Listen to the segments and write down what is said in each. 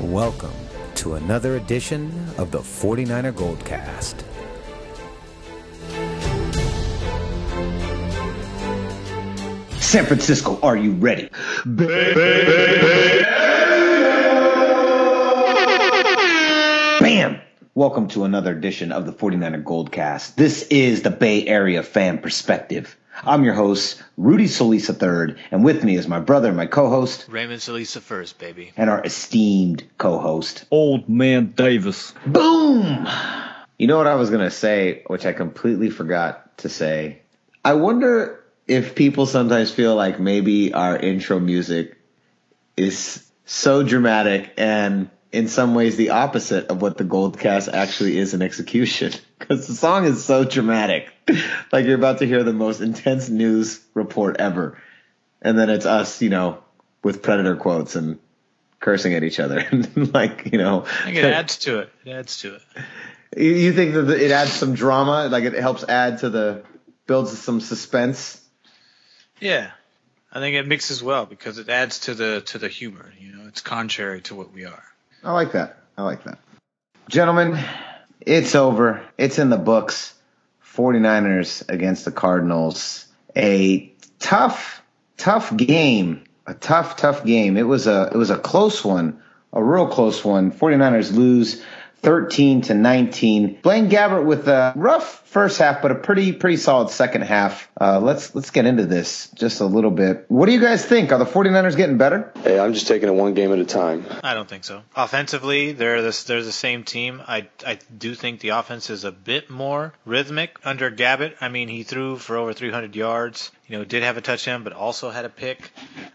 Welcome to another edition of the 49er Goldcast. San Francisco, are you ready? Bam! Welcome to another edition of the 49er Goldcast. This is the Bay Area fan perspective. I'm your host, Rudy Solis III, and with me is my brother my co-host, Raymond Salisa first, baby. and our esteemed co-host, Old Man Davis. Boom! You know what I was going to say, which I completely forgot to say? I wonder if people sometimes feel like maybe our intro music is so dramatic and in some ways the opposite of what the gold cast actually is in execution. Because the song is so dramatic. like you're about to hear the most intense news report ever. And then it's us, you know, with predator quotes and cursing at each other. and like, you know. I think it adds to it. It adds to it. You- You think that it adds some drama, like it helps add to the builds some suspense. Yeah. I think it mixes well because it adds to the to the humor. You know, it's contrary to what we are. I like that. I like that. Gentlemen, it's over. It's in the books. 49ers against the Cardinals. A tough, tough game. A tough, tough game. It was a it was a close one. A real close one. 49ers lose 13 to 19. Blaine Gabbert with a rough first half, but a pretty pretty solid second half. Uh, let's let's get into this just a little bit. What do you guys think? Are the 49ers getting better? Hey, I'm just taking it one game at a time. I don't think so. Offensively, they're the, they're the same team. I I do think the offense is a bit more rhythmic under Gabbert. I mean, he threw for over 300 yards. You know, did have a touchdown, but also had a pick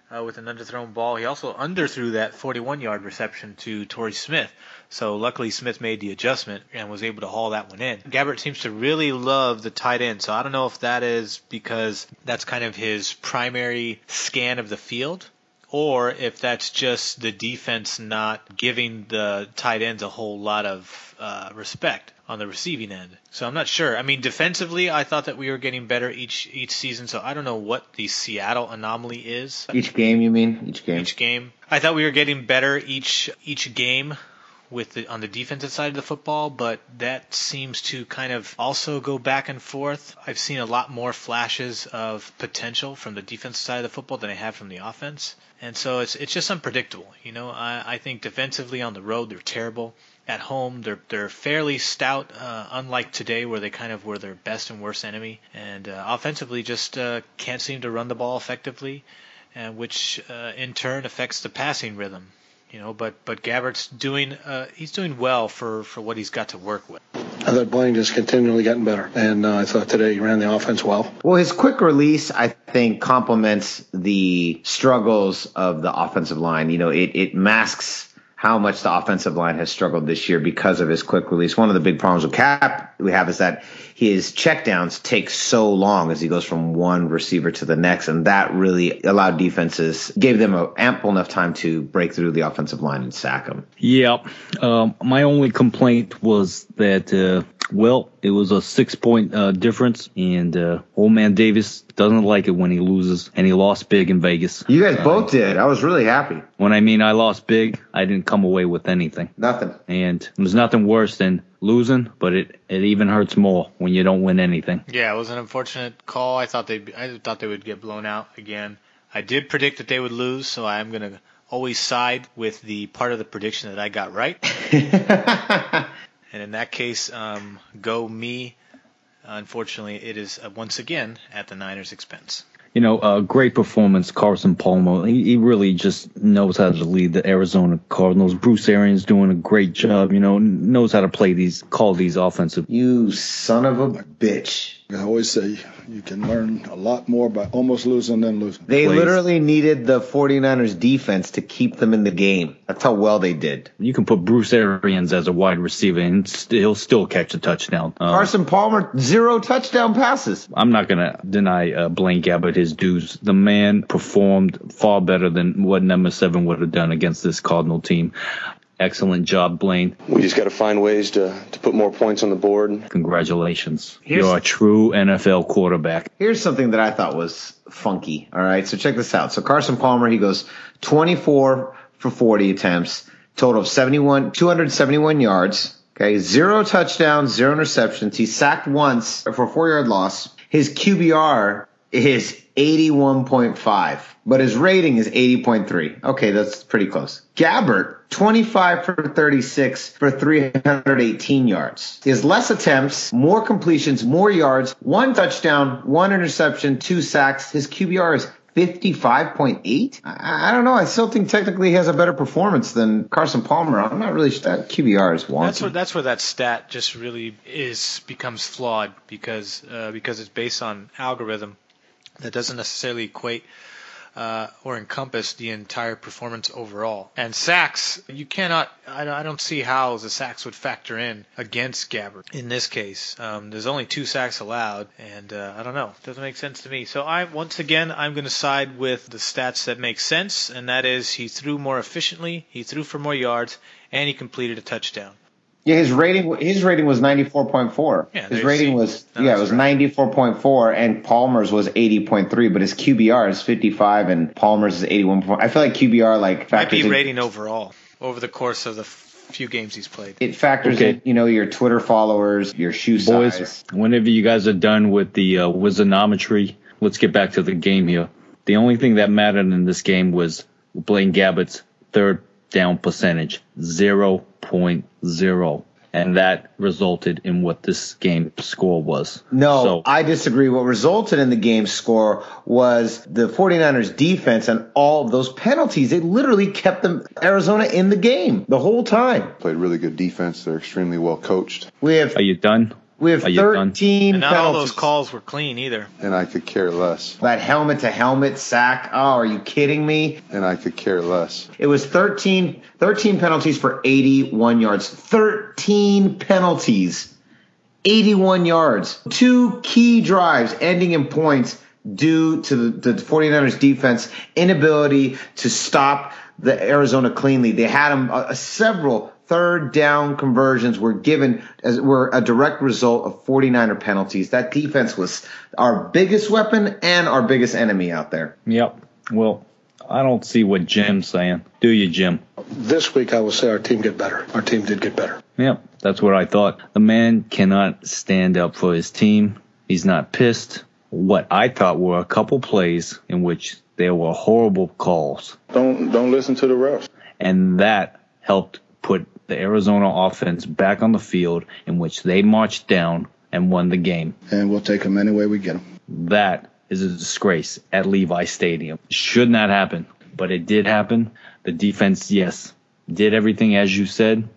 uh, with an underthrown ball. He also underthrew that 41-yard reception to Torrey Smith. So luckily Smith made the adjustment and was able to haul that one in. Gabbert seems to really love the tight end. So I don't know if that is because that's kind of his primary scan of the field or if that's just the defense not giving the tight ends a whole lot of uh, respect on the receiving end. So I'm not sure. I mean, defensively, I thought that we were getting better each each season. So I don't know what the Seattle anomaly is Each game, you mean? Each game. each game. I thought we were getting better each each game with the on the defensive side of the football, but that seems to kind of also go back and forth. I've seen a lot more flashes of potential from the defensive side of the football than I have from the offense. And so it's it's just unpredictable. You know, I, I think defensively on the road they're terrible. At home they're they're fairly stout, uh, unlike today where they kind of were their best and worst enemy. And uh, offensively just uh, can't seem to run the ball effectively and which uh, in turn affects the passing rhythm. You know, but but Gabbert's doing uh, he's doing well for for what he's got to work with. I thought Blaine just continually getting better, and uh, I thought today he ran the offense well. Well, his quick release, I think, complements the struggles of the offensive line. You know, it, it masks how much the offensive line has struggled this year because of his quick release. One of the big problems with Cap we have is that his checkdowns take so long as he goes from one receiver to the next, and that really allowed defenses, gave them a, ample enough time to break through the offensive line and sack him. Yeah. Um, my only complaint was that, uh, well, it was a six point uh, difference, and uh, old man Davis doesn't like it when he loses, and he lost big in Vegas. You guys both did. I was really happy. When I mean I lost big, I didn't come away with anything. Nothing. And there's nothing worse than losing, but it, it even hurts more when you don't win anything. Yeah, it was an unfortunate call. I thought they I thought they would get blown out again. I did predict that they would lose, so I am gonna always side with the part of the prediction that I got right. and in that case, um, go me. Unfortunately, it is uh, once again at the Niners' expense. You know, uh, great performance, Carson Palmer. He, he really just knows how to lead the Arizona Cardinals. Bruce Arians doing a great job. You know, knows how to play these, call these offensive. You son of a bitch. I always say you can learn a lot more by almost losing than losing. They plays. literally needed the 49ers defense to keep them in the game. That's how well they did. You can put Bruce Arians as a wide receiver, and he'll still catch a touchdown. Uh, Carson Palmer, zero touchdown passes. I'm not gonna deny uh, Blaine Gabbert his dues. The man performed far better than what number seven would have done against this Cardinal team. Excellent job, Blaine. We just got to find ways to, to put more points on the board. Congratulations. Here's- You're a true NFL quarterback. Here's something that I thought was funky. All right. So check this out. So Carson Palmer, he goes 24 for 40 attempts, total of 71, 271 yards. Okay, zero touchdowns, zero interceptions. He sacked once for a four yard loss. His QBR is 81.5, but his rating is 80.3. Okay, that's pretty close. Gabbert, 25 for 36 for 318 yards. He has less attempts, more completions, more yards, one touchdown, one interception, two sacks. His QBR is 55.8? I, don't know. I still think technically he has a better performance than Carson Palmer. I'm not really sure that QBR is wonky. That's where that's where that stat just really is becomes flawed because uh, because it's based on algorithm that doesn't necessarily equate uh, or encompass the entire performance overall. And sacks, you cannot. I, I don't see how the sacks would factor in against Gabbert in this case. Um, there's only two sacks allowed, and uh, I don't know. It doesn't make sense to me. So I once again I'm going to side with the stats that make sense, and that is he threw more efficiently, he threw for more yards, and he completed a touchdown. Yeah, his rating his rating was ninety four point four. Yeah, his rating see. was yeah, it was right. ninety four point four, and Palmer's was eighty point three, but his QBR is fifty five, and Palmer's is eighty one point. I feel like QBR like Might factors be in, rating overall over the course of the f- few games he's played. it factors Okay. in you know your Twitter followers, your shoe Boys, size. whenever you guys are done with the uh, wizardometry, let's get back to the game here. The only thing that mattered in this game was Blaine Gabbert's third down percentage, 0.0. And that resulted in what this game score was. No, So, I disagree. What resulted in the game score was the 49ers defense and all of those penalties. They literally kept them Arizona in the game the whole time. Played really good defense. They're extremely well coached, We have are you done? We have Are you done? 13 And not all those penalties. calls were clean either. and I could care less. That helmet to helmet sack. Oh, are you kidding me? And I could care less. It was 13, 13 penalties for 81 yards. 13 penalties. 81 yards. Two key drives ending in points due to the, the 49ers defense inability to stop the Arizona cleanly. They had them uh, several third down conversions were given as were a direct result of 49er penalties. That defense was our biggest weapon and our biggest enemy out there. Yep. Well, I don't see what Jim's saying. Do you, Jim? This week, I will say our team get better. Our team did get better. Yep, that's what I thought. The man cannot stand up for his team. He's not pissed. What I thought were a couple plays in which there were horrible calls, Don't don't listen to the refs. and that helped put the Arizona offense back on the field in which they marched down and won the game. And we'll take them any way we get them. That is a disgrace at Levi Stadium. Should not happen, but it did happen. The defense, yes, did everything as you said,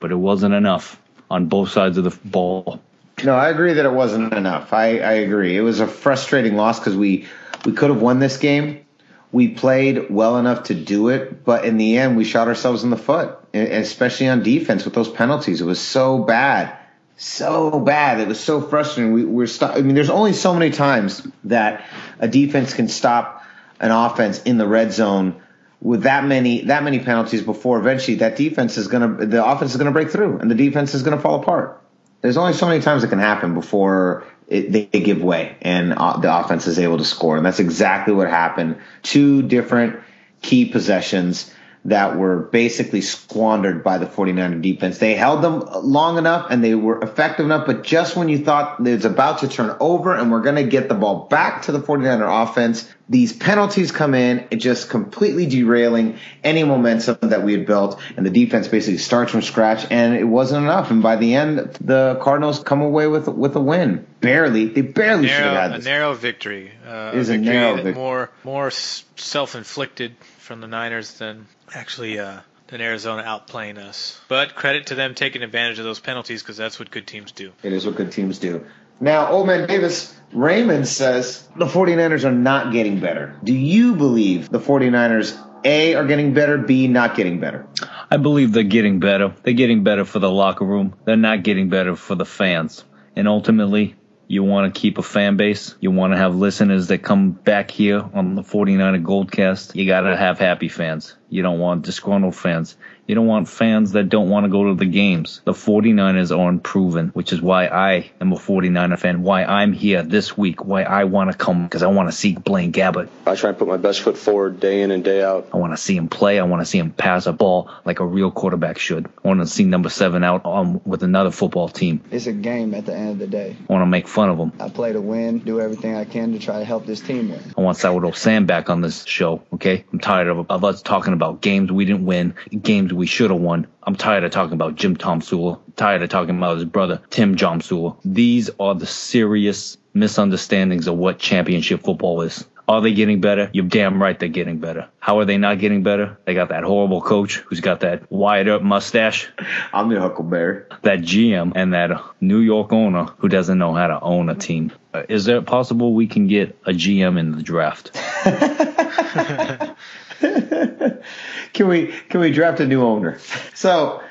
but it wasn't enough on both sides of the ball. No, I agree that it wasn't enough. I, I agree. It was a frustrating loss because we we could have won this game. We played well enough to do it, but in the end, we shot ourselves in the foot, especially on defense with those penalties. It was so bad, so bad. It was so frustrating. We we're I mean, there's only so many times that a defense can stop an offense in the red zone with that many that many penalties before eventually that defense is gonna the offense is gonna break through and the defense is gonna fall apart. There's only so many times it can happen before it, they, they give way and uh, the offense is able to score, and that's exactly what happened. Two different key possessions that were basically squandered by the 49er defense. They held them long enough and they were effective enough, but just when you thought it was about to turn over and we're going to get the ball back to the 49er offense, these penalties come in, it just completely derailing any momentum that we had built, and the defense basically starts from scratch, and it wasn't enough. And by the end, the Cardinals come away with with a win, barely. They barely should have narrow, had a narrow victory. Uh, It is a victory narrow that vic- more more self-inflicted from the Niners than actually uh, than Arizona outplaying us. But credit to them taking advantage of those penalties because that's what good teams do. It is what good teams do. Now, Old Man Davis, Raymond says the 49ers are not getting better. Do you believe the 49ers, A, are getting better, B, not getting better? I believe they're getting better. They're getting better for the locker room. They're not getting better for the fans. And ultimately, you want to keep a fan base. You want to have listeners that come back here on the 49er Goldcast. You got to have happy fans. You don't want disgruntled fans. You don't want fans that don't want to go to the games. The 49ers are unproven, which is why I am a 49er fan, why I'm here this week, why I want to come because I want to see Blaine Gabbert. I try and put my best foot forward day in and day out. I want to see him play. I want to see him pass a ball like a real quarterback should. I want to see number seven out um, with another football team. It's a game at the end of the day. I want to make fun of him. I play to win, do everything I can to try to help this team win. I want Sourdough Sam back on this show, okay? I'm tired of, of us talking about games we didn't win, games we should have won. I'm tired of talking about Jim Tomsula. Tired of talking about his brother, Tim John Sula. These are the serious misunderstandings of what championship football is. Are they getting better? You're damn right they're getting better. How are they not getting better? They got that horrible coach who's got that wired up mustache, I'm the Huckleberry. that GM, and that New York owner who doesn't know how to own a team. Uh, Is it possible we can get a GM in the draft? can we can we draft a new owner? So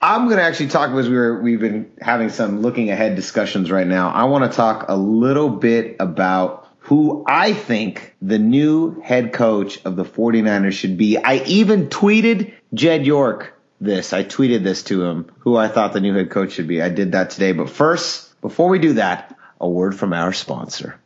I'm going to actually talk because we were we've been having some looking ahead discussions right now. I want to talk a little bit about who I think the new head coach of the 49ers should be. I even tweeted Jed York this. I tweeted this to him who I thought the new head coach should be. I did that today, but first, before we do that, a word from our sponsor.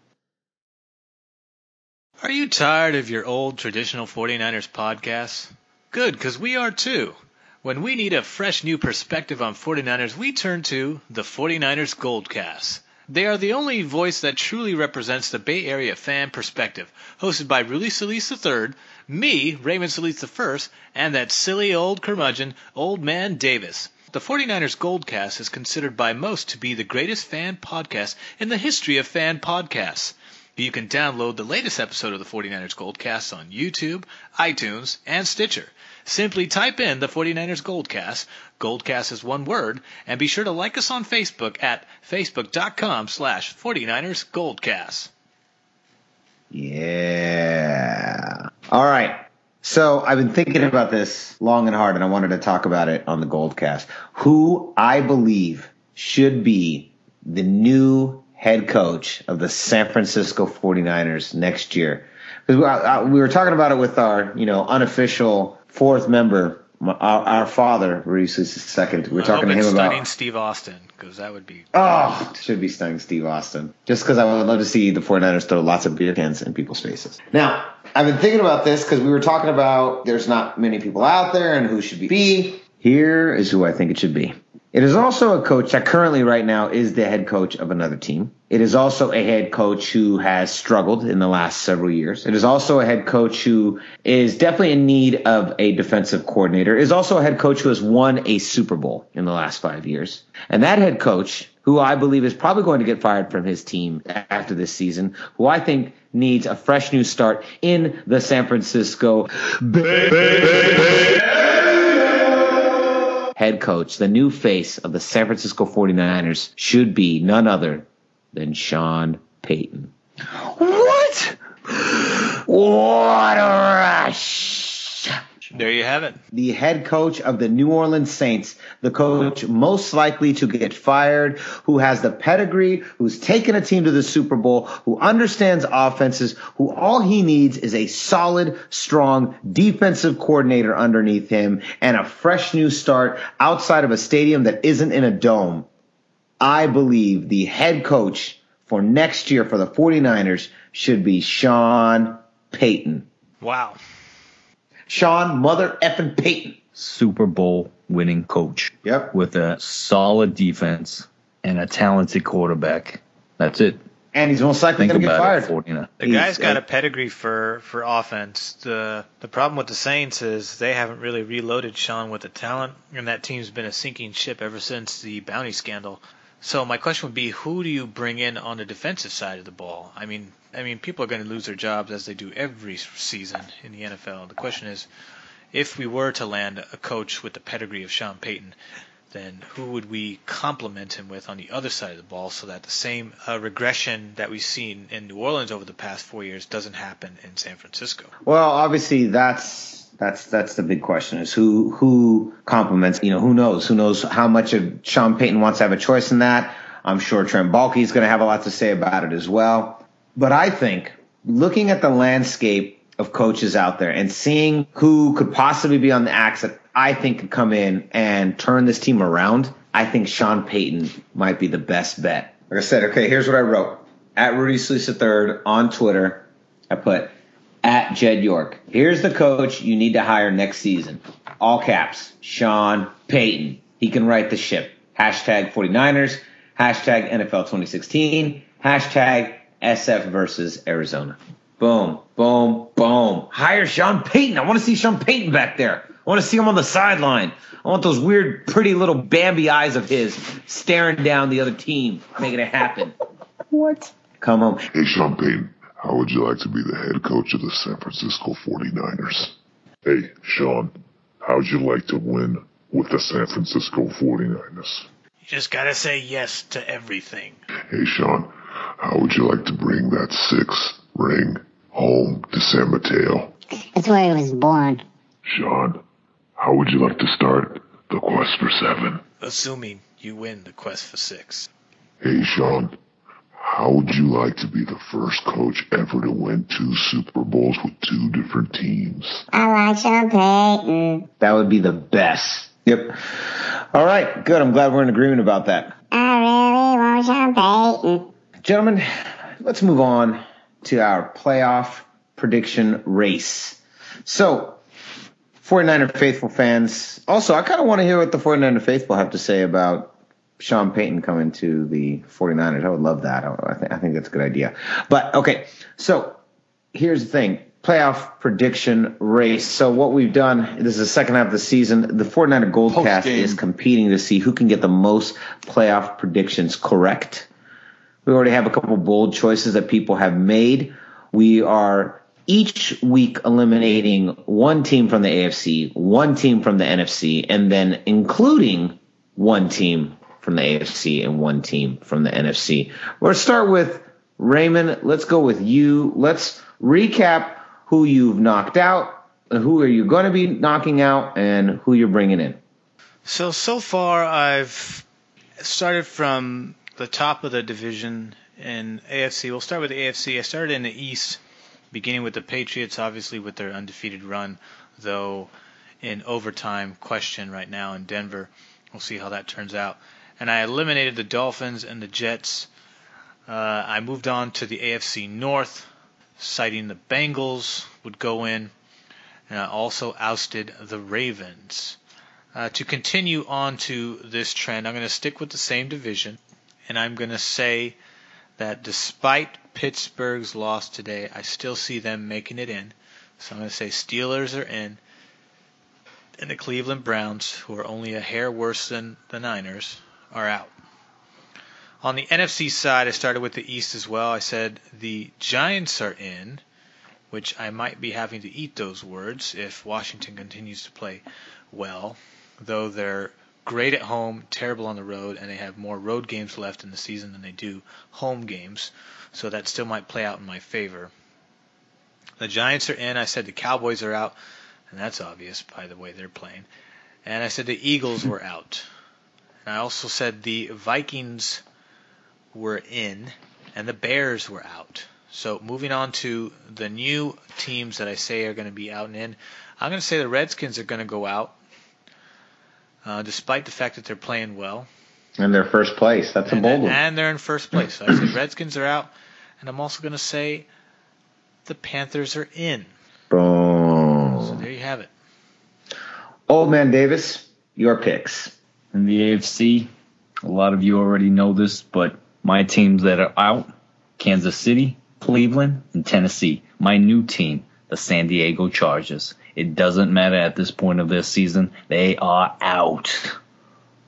Are you tired of your old traditional 49ers podcasts? Good, because we are too. When we need a fresh new perspective on 49ers, we turn to the 49ers Goldcast. They are the only voice that truly represents the Bay Area fan perspective, hosted by Rudy Solis III, me, Raymond Solis I, and that silly old curmudgeon, Old Man Davis. The 49ers Goldcast is considered by most to be the greatest fan podcast in the history of fan podcasts. You can download the latest episode of the 49ers Goldcast on YouTube, iTunes, and Stitcher. Simply type in the 49ers Goldcast, Goldcast is one word, and be sure to like us on Facebook at facebook.com slash 49ers Goldcast. Yeah. All right. So I've been thinking about this long and hard, and I wanted to talk about it on the Goldcast. Who I believe should be the new head coach of the San Francisco 49ers next year. Because we, we were talking about it with our, you know, unofficial fourth member, our, our father, Reese second. We were I talking to him about. stunning Steve Austin, because that would be Oh, should be stunning Steve Austin. Just because I would love to see the 49ers throw lots of beer cans in people's faces. Now, I've been thinking about this because we were talking about there's not many people out there and who should be. Here is who I think it should be. It is also a coach that currently, right now, is the head coach of another team. It is also a head coach who has struggled in the last several years. It is also a head coach who is definitely in need of a defensive coordinator. It is also a head coach who has won a Super Bowl in the last five years. And that head coach, who I believe is probably going to get fired from his team after this season, who I think needs a fresh new start in the San Francisco head coach, the new face of the San Francisco 49ers, should be none other than Sean Payton. What? What a rush! There you have it. The head coach of the New Orleans Saints, the coach most likely to get fired, who has the pedigree, who's taken a team to the Super Bowl, who understands offenses, who all he needs is a solid, strong defensive coordinator underneath him and a fresh new start outside of a stadium that isn't in a dome. I believe the head coach for next year for the 49ers should be Sean Payton. Wow. Sean Mother effing Payton. Super Bowl winning coach Yep. with a solid defense and a talented quarterback. That's it. And he's most likely going to get about fired. it, 49. The guy's got a pedigree for, for offense. The the problem with the Saints is they haven't really reloaded Sean with the talent, and that team's been a sinking ship ever since the bounty scandal. So my question would be, who do you bring in on the defensive side of the ball? I mean, I mean, people are going to lose their jobs as they do every season in the NFL. The question is, if we were to land a coach with the pedigree of Sean Payton, then who would we complement him with on the other side of the ball so that the same uh, regression that we've seen in New Orleans over the past four years doesn't happen in San Francisco? Well, obviously that's that's that's the big question is who who complements. You know, who knows? Who knows how much of Sean Payton wants to have a choice in that? I'm sure Trent Baalke is going to have a lot to say about it as well. But I think looking at the landscape of coaches out there and seeing who could possibly be on the axe that I think could come in and turn this team around, I think Sean Payton might be the best bet. Like I said, okay, here's what I wrote. At Rudy Sleesa third on Twitter, I put at Jed York. Here's the coach you need to hire next season. All caps. Sean Payton. He can right the ship. Hashtag 49ers. Hashtag NFL 2016. Hashtag SF versus Arizona. Boom, boom, boom. Hire Sean Payton. I want to see Sean Payton back there. I want to see him on the sideline. I want those weird, pretty little Bambi eyes of his staring down the other team, making it happen. What? Come home. Hey, Sean Payton, how would you like to be the head coach of the San Francisco 49ers? Hey, Sean, how would you like to win with the San Francisco 49ers? You just gotta say yes to everything. Hey, Sean, how would you like to bring that sixth ring home to San Mateo? That's where he was born. Sean, how would you like to start the quest for seven? Assuming you win the quest for six. Hey, Sean, how would you like to be the first coach ever to win two Super Bowls with two different teams? I like Sean Payton. That would be the best. Yep. All right, good. I'm glad we're in agreement about that. I really want Sean Payton. Gentlemen, let's move on to our playoff prediction race. So, 49er faithful fans. Also, I kind of want to hear what the 49er faithful have to say about Sean Payton coming to the 49ers. I would love that. I, think, I think that's a good idea. But, okay, so here's the thing playoff prediction race. So, what we've done, this is the second half of the season. The 49er Goldcast is competing to see who can get the most playoff predictions correct. We already have a couple bold choices that people have made. We are each week eliminating one team from the AFC, one team from the NFC, and then including one team from the AFC and one team from the NFC. We'll start with Raymond. Let's go with you. Let's recap who you've knocked out, who are you going to be knocking out, and who you're bringing in. So so far I've started from the top of the division in AFC. We'll start with the AFC. I started in the East, beginning with the Patriots, obviously with their undefeated run, though in overtime question right now in Denver. We'll see how that turns out. And I eliminated the Dolphins and the Jets. Uh, I moved on to the AFC North, citing the Bengals would go in, and I also ousted the Ravens. Uh, to continue on to this trend, I'm going to stick with the same division, and I'm going to say that despite Pittsburgh's loss today, I still see them making it in. So I'm going to say Steelers are in, and the Cleveland Browns, who are only a hair worse than the Niners, are out. On the NFC side, I started with the East as well. I said the Giants are in, which I might be having to eat those words if Washington continues to play well, though they're great at home, terrible on the road, and they have more road games left in the season than they do home games. So that still might play out in my favor. The Giants are in. I said the Cowboys are out, and that's obvious by the way they're playing. And I said the Eagles were out. And I also said the Vikings were in, and the Bears were out. So moving on to the new teams that I say are going to be out and in, I'm going to say the Redskins are going to go out, uh, despite the fact that they're playing well. And their first place. That's a bold one. and they're in first place. So I said Redskins are out, and I'm also going to say the Panthers are in. Boom. So there you have it. Old man Davis, your picks. In the AFC, a lot of you already know this, but my teams that are out Kansas City, Cleveland, and Tennessee. My new team, the San Diego Chargers. It doesn't matter at this point of their season, they are out.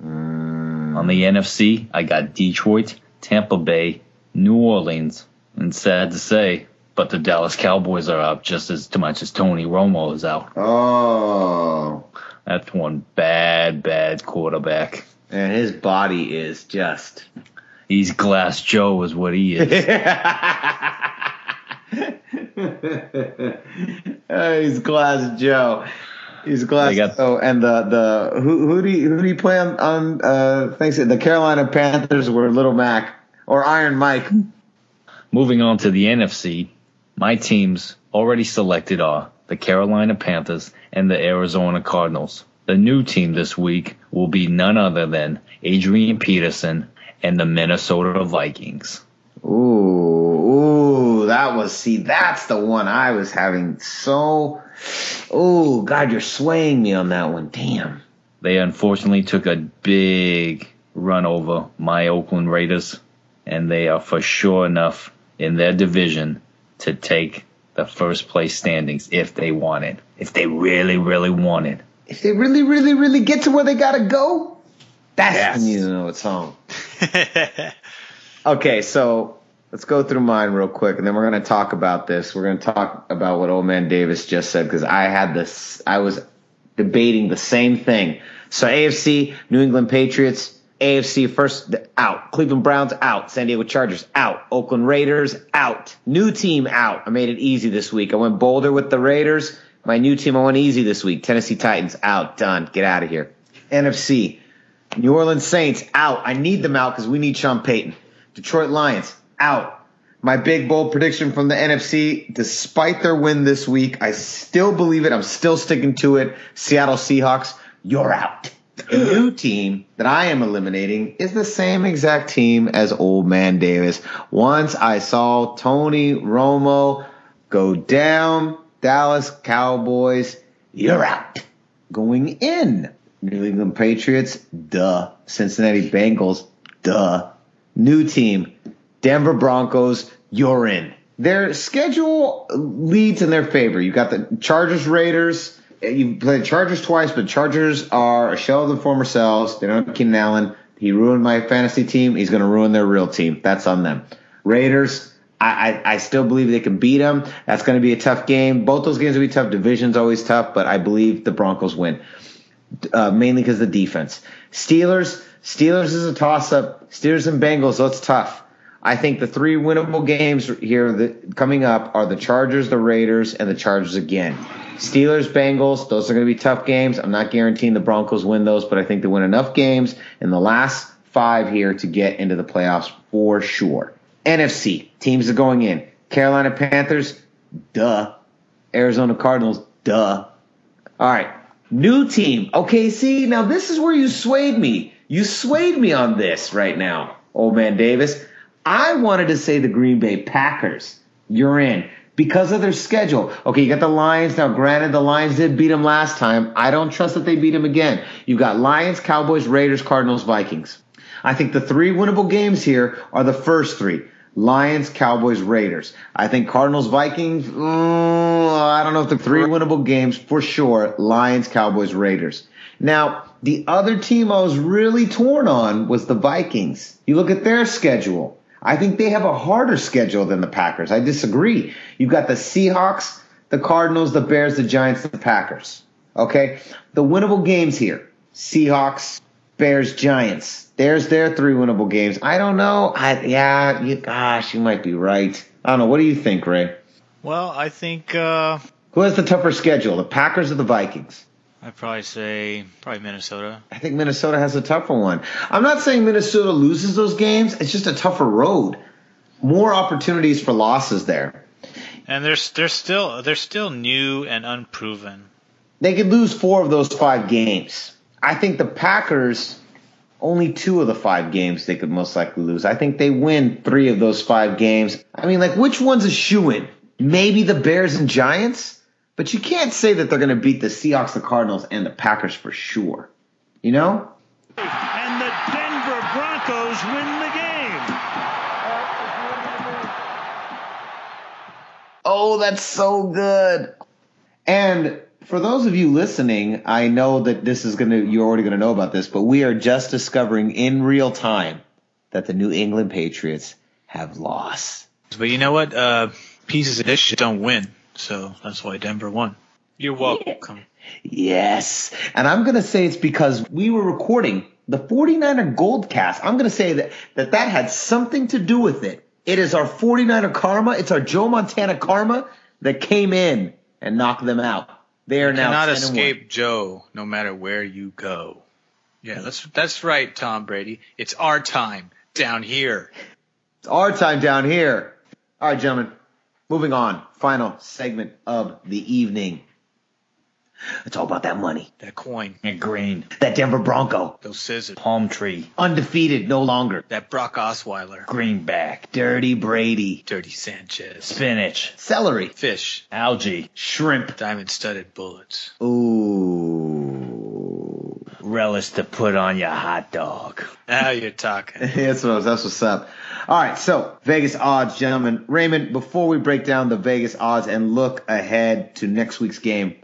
Mm. On the NFC, I got Detroit, Tampa Bay, New Orleans, and sad to say, but the Dallas Cowboys are out just as much as Tony Romo is out. Oh. That's one bad, bad quarterback. And his body is just. He's Glass Joe, is what he is. Oh, he's Glass Joe. He's Glass got- Joe. And the, the who who do you, who do you play on on uh thanks the Carolina Panthers were Little Mac or Iron Mike. Moving on to the NFC, my teams already selected are the Carolina Panthers and the Arizona Cardinals. The new team this week will be none other than Adrian Peterson and the Minnesota Vikings. Ooh, that was see, that's the one I was having so. Oh God, you're swaying me on that one. Damn. They unfortunately took a big run over my Oakland Raiders, and they are for sure enough in their division to take the first place standings if they want it. If they really, really want it. If they really, really, really get to where they gotta go, that's Yes. when you know it's home. Okay, so let's go through mine real quick, and then we're going to talk about this. We're going to talk about what Old Man Davis just said because I had this. I was debating the same thing. So AFC, New England Patriots. AFC first out. Cleveland Browns out. San Diego Chargers out. Oakland Raiders out. New team out. I made it easy this week. I went bolder with the Raiders. My new team I went easy this week. Tennessee Titans out. Done. Get out of here. NFC. New Orleans Saints out. I need them out because we need Sean Payton. Detroit Lions out. My big bold prediction from the NFC, despite their win this week, I still believe it. I'm still sticking to it. Seattle Seahawks, you're out. The mm-hmm. new team that I am eliminating is the same exact team as Old Man Davis. Once I saw Tony Romo go down, Dallas Cowboys, you're out. Going in, New England Patriots, duh. Cincinnati Bengals, duh. New team, Denver Broncos, you're in. Their schedule leads in their favor. You got the Chargers, Raiders. You played Chargers twice, but Chargers are a shell of the former selves. They don't have Keenan Allen. He ruined my fantasy team. He's going to ruin their real team. That's on them. Raiders, I, I, I still believe they can beat them. That's going to be a tough game. Both those games will be tough. Division's always tough, but I believe the Broncos win uh, mainly because of the defense. Steelers, Steelers is a toss up. Steelers and Bengals, that's tough. I think the three winnable games here that coming up are the Chargers, the Raiders, and the Chargers again. Steelers, Bengals, those are going to be tough games. I'm not guaranteeing the Broncos win those, but I think they win enough games in the last five here to get into the playoffs for sure. NFC, teams are going in. Carolina Panthers, duh. Arizona Cardinals, duh. All right. New team. Okay, see, now this is where you swayed me. You swayed me on this right now, old man Davis. I wanted to say the Green Bay Packers. You're in. Because of their schedule. Okay, you got the Lions. Now, granted, the Lions did beat them last time. I don't trust that they beat them again. You've got Lions, Cowboys, Raiders, Cardinals, Vikings. I think the three winnable games here are the first three. Lions, Cowboys, Raiders. I think Cardinals, Vikings. mm, I don't know if the three winnable games for sure. Lions, Cowboys, Raiders. Now, the other team I was really torn on was the Vikings. You look at their schedule. I think they have a harder schedule than the Packers. I disagree. You've got the Seahawks, the Cardinals, the Bears, the Giants, the Packers. Okay? The winnable games here. Seahawks, Bears, Giants. There's their three winnable games. I don't know. I, yeah, you, gosh, you might be right. I don't know. What do you think, Ray? Well, I think uh, Who has the tougher schedule, the Packers or the Vikings? I'd probably say probably Minnesota. I think Minnesota has a tougher one. I'm not saying Minnesota loses those games. It's just a tougher road. More opportunities for losses there. And they're they're still they're still new and unproven. They could lose four of those five games. I think the Packers only two of the five games they could most likely lose. I think they win three of those five games. I mean, like which one's a shoe in? Maybe the Bears and Giants, but you can't say that they're going to beat the Seahawks, the Cardinals, and the Packers for sure. You know? And the Denver Broncos win the game. Oh, that's so good. And for those of you listening, I know that this is going to, you're already going to know about this, but we are just discovering in real time that the New England Patriots have lost. But you know what? Uh, pieces of this shit don't win, so that's why Denver won. You're welcome. Yes. And I'm going to say it's because we were recording the 49er Goldcast. I'm going to say that, that that had something to do with it. It is our 49er karma. It's our Joe Montana karma that came in and knocked them out. They are now Cannot 10 one. escape Joe, no matter where you go. Yeah, that's that's right, Tom Brady. It's our time down here. It's our time down here. All right, gentlemen. Moving on. Final segment of the evening. It's all about that money. That coin. that green. That Denver Bronco. Those scissors. Palm tree. Undefeated no longer. That Brock Osweiler. Greenback. Dirty Brady. Dirty Sanchez. Spinach. Celery. Fish. Algae. Shrimp. Diamond studded bullets. Ooh. Relish to put on your hot dog. Now you're talking. that's, what, that's what's up. All right, so Vegas odds, gentlemen. Raymond, before we break down the Vegas odds and look ahead to next week's game,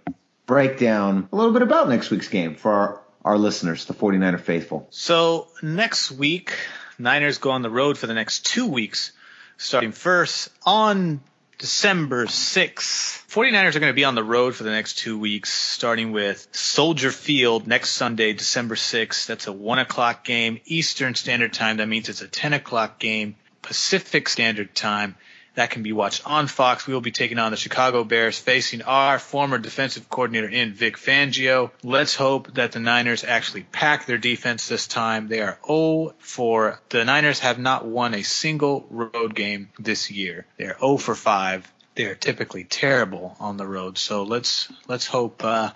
break down a little bit about next week's game for our, our listeners, the 49er faithful. So next week, Niners go on the road for the next two weeks, starting first on December 6th. 49ers are going to be on the road for the next two weeks, starting with Soldier Field next Sunday, December 6th. That's a 1 o'clock game, Eastern Standard Time. That means it's a 10 o'clock game, Pacific Standard Time. That can be watched on Fox. We will be taking on the Chicago Bears, facing our former defensive coordinator in Vic Fangio. Let's hope that the Niners actually pack their defense this time. They are 0 for the Niners have not won a single road game this year. They are 0 for 5. They are typically terrible on the road. So let's let's hope uh,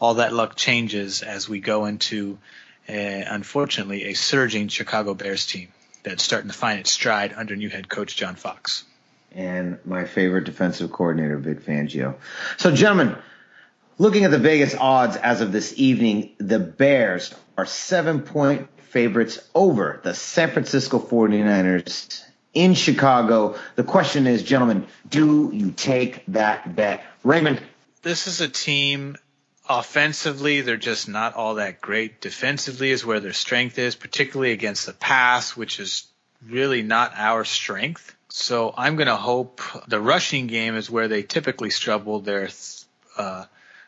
all that luck changes as we go into, uh, unfortunately, a surging Chicago Bears team that's starting to find its stride under new head coach John Fox and my favorite defensive coordinator, Vic Fangio. So, gentlemen, looking at the Vegas odds as of this evening, the Bears are seven point favorites over the San Francisco 49ers in Chicago. The question is, gentlemen, do you take that bet? Raymond. This is a team offensively, they're just not all that great. Defensively is where their strength is, particularly against the pass, which is really not our strength. So I'm going to hope the rushing game is where they typically struggle. They're uh,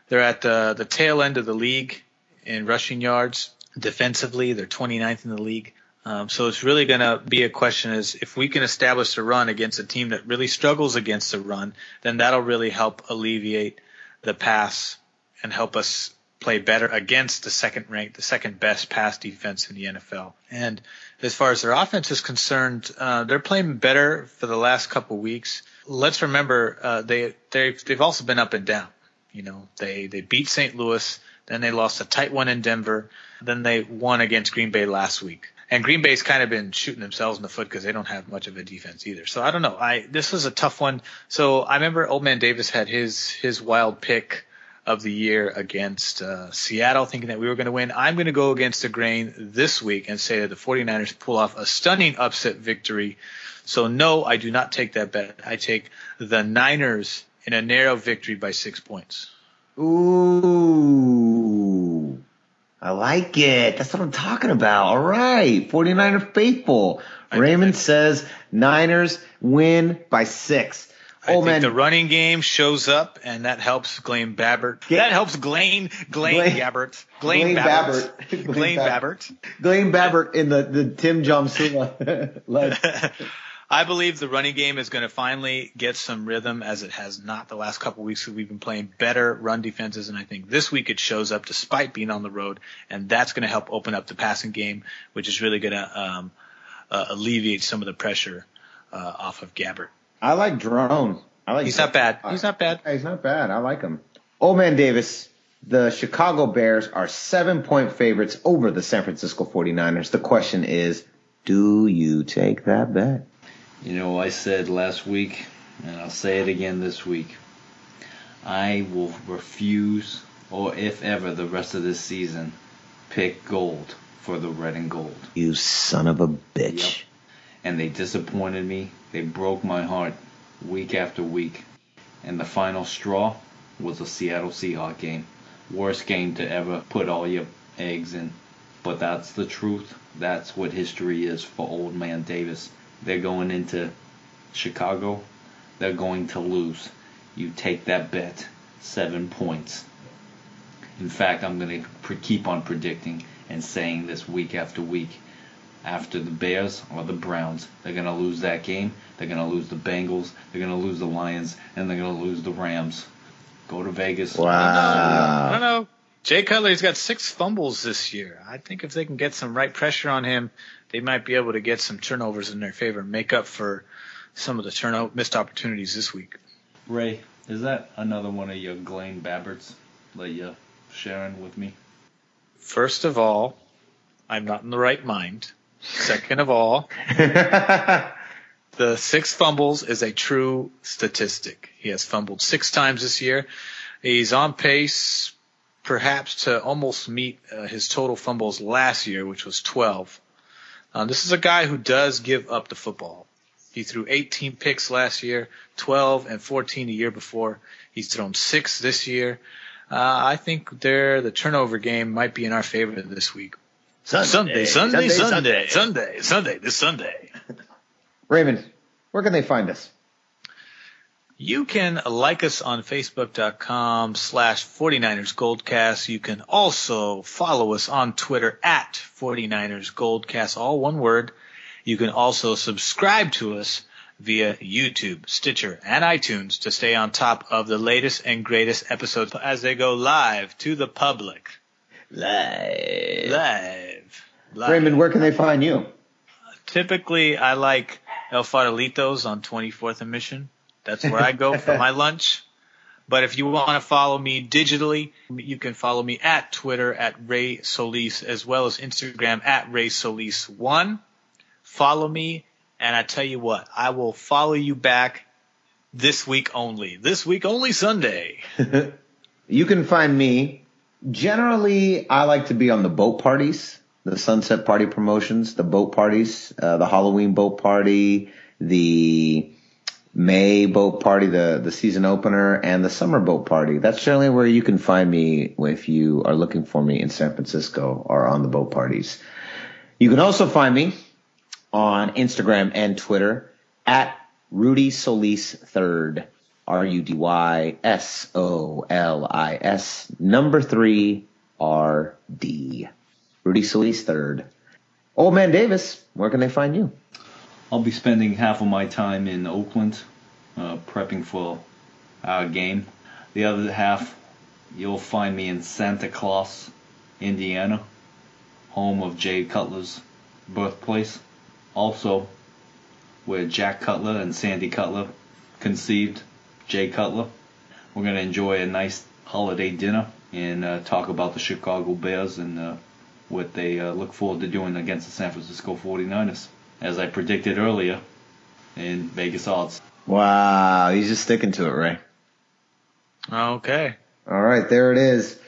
they're at the the tail end of the league in rushing yards. Defensively, they're 29th in the league. Um, so it's really going to be a question is if we can establish a run against a team that really struggles against the run, then that'll really help alleviate the pass and help us play better against the second ranked, the second best pass defense in the NFL. And as far as their offense is concerned, uh, they're playing better for the last couple weeks. Let's remember uh, they they've they've also been up and down. You know, they they beat St. Louis, then they lost a tight one in Denver, then they won against Green Bay last week. And Green Bay's kind of been shooting themselves in the foot because they don't have much of a defense either. So I don't know. I this was a tough one. So I remember Old Man Davis had his his wild pick of the year against uh, Seattle, thinking that we were going to win. I'm going to go against the grain this week and say that the 49ers pull off a stunning upset victory. So, no, I do not take that bet. I take the Niners in a narrow victory by six points. Ooh. I like it. That's what I'm talking about. All right. 49er faithful. Raymond says Niners win by six. I oh, think man. the running game shows up, and that helps Blaine Babbert. Get, that helps Blaine, Blaine Gabbert. Blaine Babbert. Babbert. Babbert. Babbert in the, the Tim Jamsula. I believe the running game is going to finally get some rhythm as it has not the last couple weeks. We've been playing better run defenses, and I think this week it shows up despite being on the road, and that's going to help open up the passing game, which is really going to um, uh, alleviate some of the pressure uh, off of Gabbert. I like Drone. I like. He's not bad. He's not bad. He's not bad. I like him. Old man Davis. The Chicago Bears are seven point favorites over the San Francisco 49ers. The question is, do you take that bet? You know, I said last week, and I'll say it again this week. I will refuse, or if ever, the rest of this season, pick gold for the red and gold. You son of a bitch. Yep. And they disappointed me they broke my heart week after week. And the final straw was a Seattle Seahawks game. Worst game to ever put all your eggs in. But that's the truth. That's what history is for Old Man Davis. They're going into Chicago. They're going to lose. You take that bet. Seven points. In fact, I'm going to keep on predicting and saying this week after week after the Bears or the Browns. They're going to lose that game. They're going to lose the Bengals. They're going to lose the Lions, and they're going to lose the Rams. Go to Vegas. Wow. I don't know. Jay Cutler's got six fumbles this year. I think if they can get some right pressure on him, they might be able to get some turnovers in their favor and make up for some of the turnover missed opportunities this week. Ray, is that another one of your Glenn Babberts? let you're sharing with me. First of all, I'm not in the right mind. Second of all, the six fumbles is a true statistic. He has fumbled six times this year. He's on pace, perhaps, to almost meet uh, his total fumbles last year, which was 12. Um, this is a guy who does give up the football. He threw 18 picks last year, 12 and 14 the year before. He's thrown six this year. Uh, I think there the turnover game might be in our favor this week. Sunday, Sunday, Sunday, Sunday, Sunday, Sunday, this Sunday. Raymond, where can they find us? You can like us on Facebook.com slash 49ers Goldcast. You can also follow us on Twitter at 49ers Goldcast, all one word. You can also subscribe to us via YouTube, Stitcher, and iTunes to stay on top of the latest and greatest episodes as they go live to the public. Live. Live. Live. Raymond, where can they find you? Typically, I like El Farolitos on 24th and Mission. That's where I go for my lunch. But if you want to follow me digitally, you can follow me at Twitter at Ray Solis as well as Instagram at Ray Solis1. Follow me, and I tell you what, I will follow you back this week only. This week only Sunday. you can find me. Generally, I like to be on the boat parties, the sunset party promotions, the boat parties, uh, the Halloween boat party, the May boat party, the, the season opener, and the summer boat party. That's generally where you can find me if you are looking for me in San Francisco or on the boat parties. You can also find me on Instagram and Twitter at Rudy Solis Third. R U D Y S O L I S number three R D. Rudy Solis Third. Old Man Davis, where can they find you? I'll be spending half of my time in Oakland, uh, prepping for our game. The other half, you'll find me in Santa Claus, Indiana, home of Jay Cutler's birthplace. Also, where Jack Cutler and Sandy Cutler conceived Jay Cutler. We're going to enjoy a nice holiday dinner and uh, talk about the Chicago Bears and uh, what they uh, look forward to doing against the San Francisco 49ers as I predicted earlier in Vegas odds. Wow, he's just sticking to it, Ray. Okay. All right, there it is.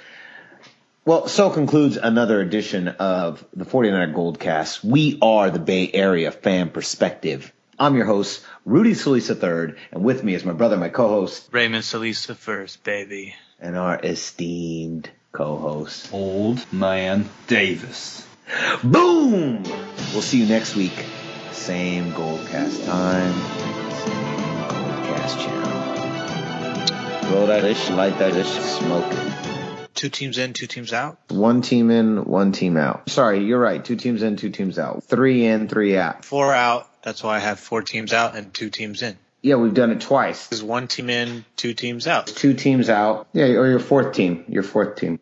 Well, so concludes another edition of the 49er Goldcast. We are the Bay Area fan perspective. I'm your host, Rudy Solis III, and with me is my brother, my co-host, Raymond Solis the first, baby. And our esteemed co-host, Old Man Davis. Boom! We'll see you next week. Same Goldcast time, same Goldcast channel. Roll that ish, light that ish, smoke it. Two teams in, two teams out? One team in, one team out. Sorry, you're right. Two teams in, two teams out. Three in, three out. Four out. That's why I have four teams out and two teams in. Yeah, we've done it twice. There's one team in, two teams out. Two teams out. Yeah, or your fourth team. Your fourth team.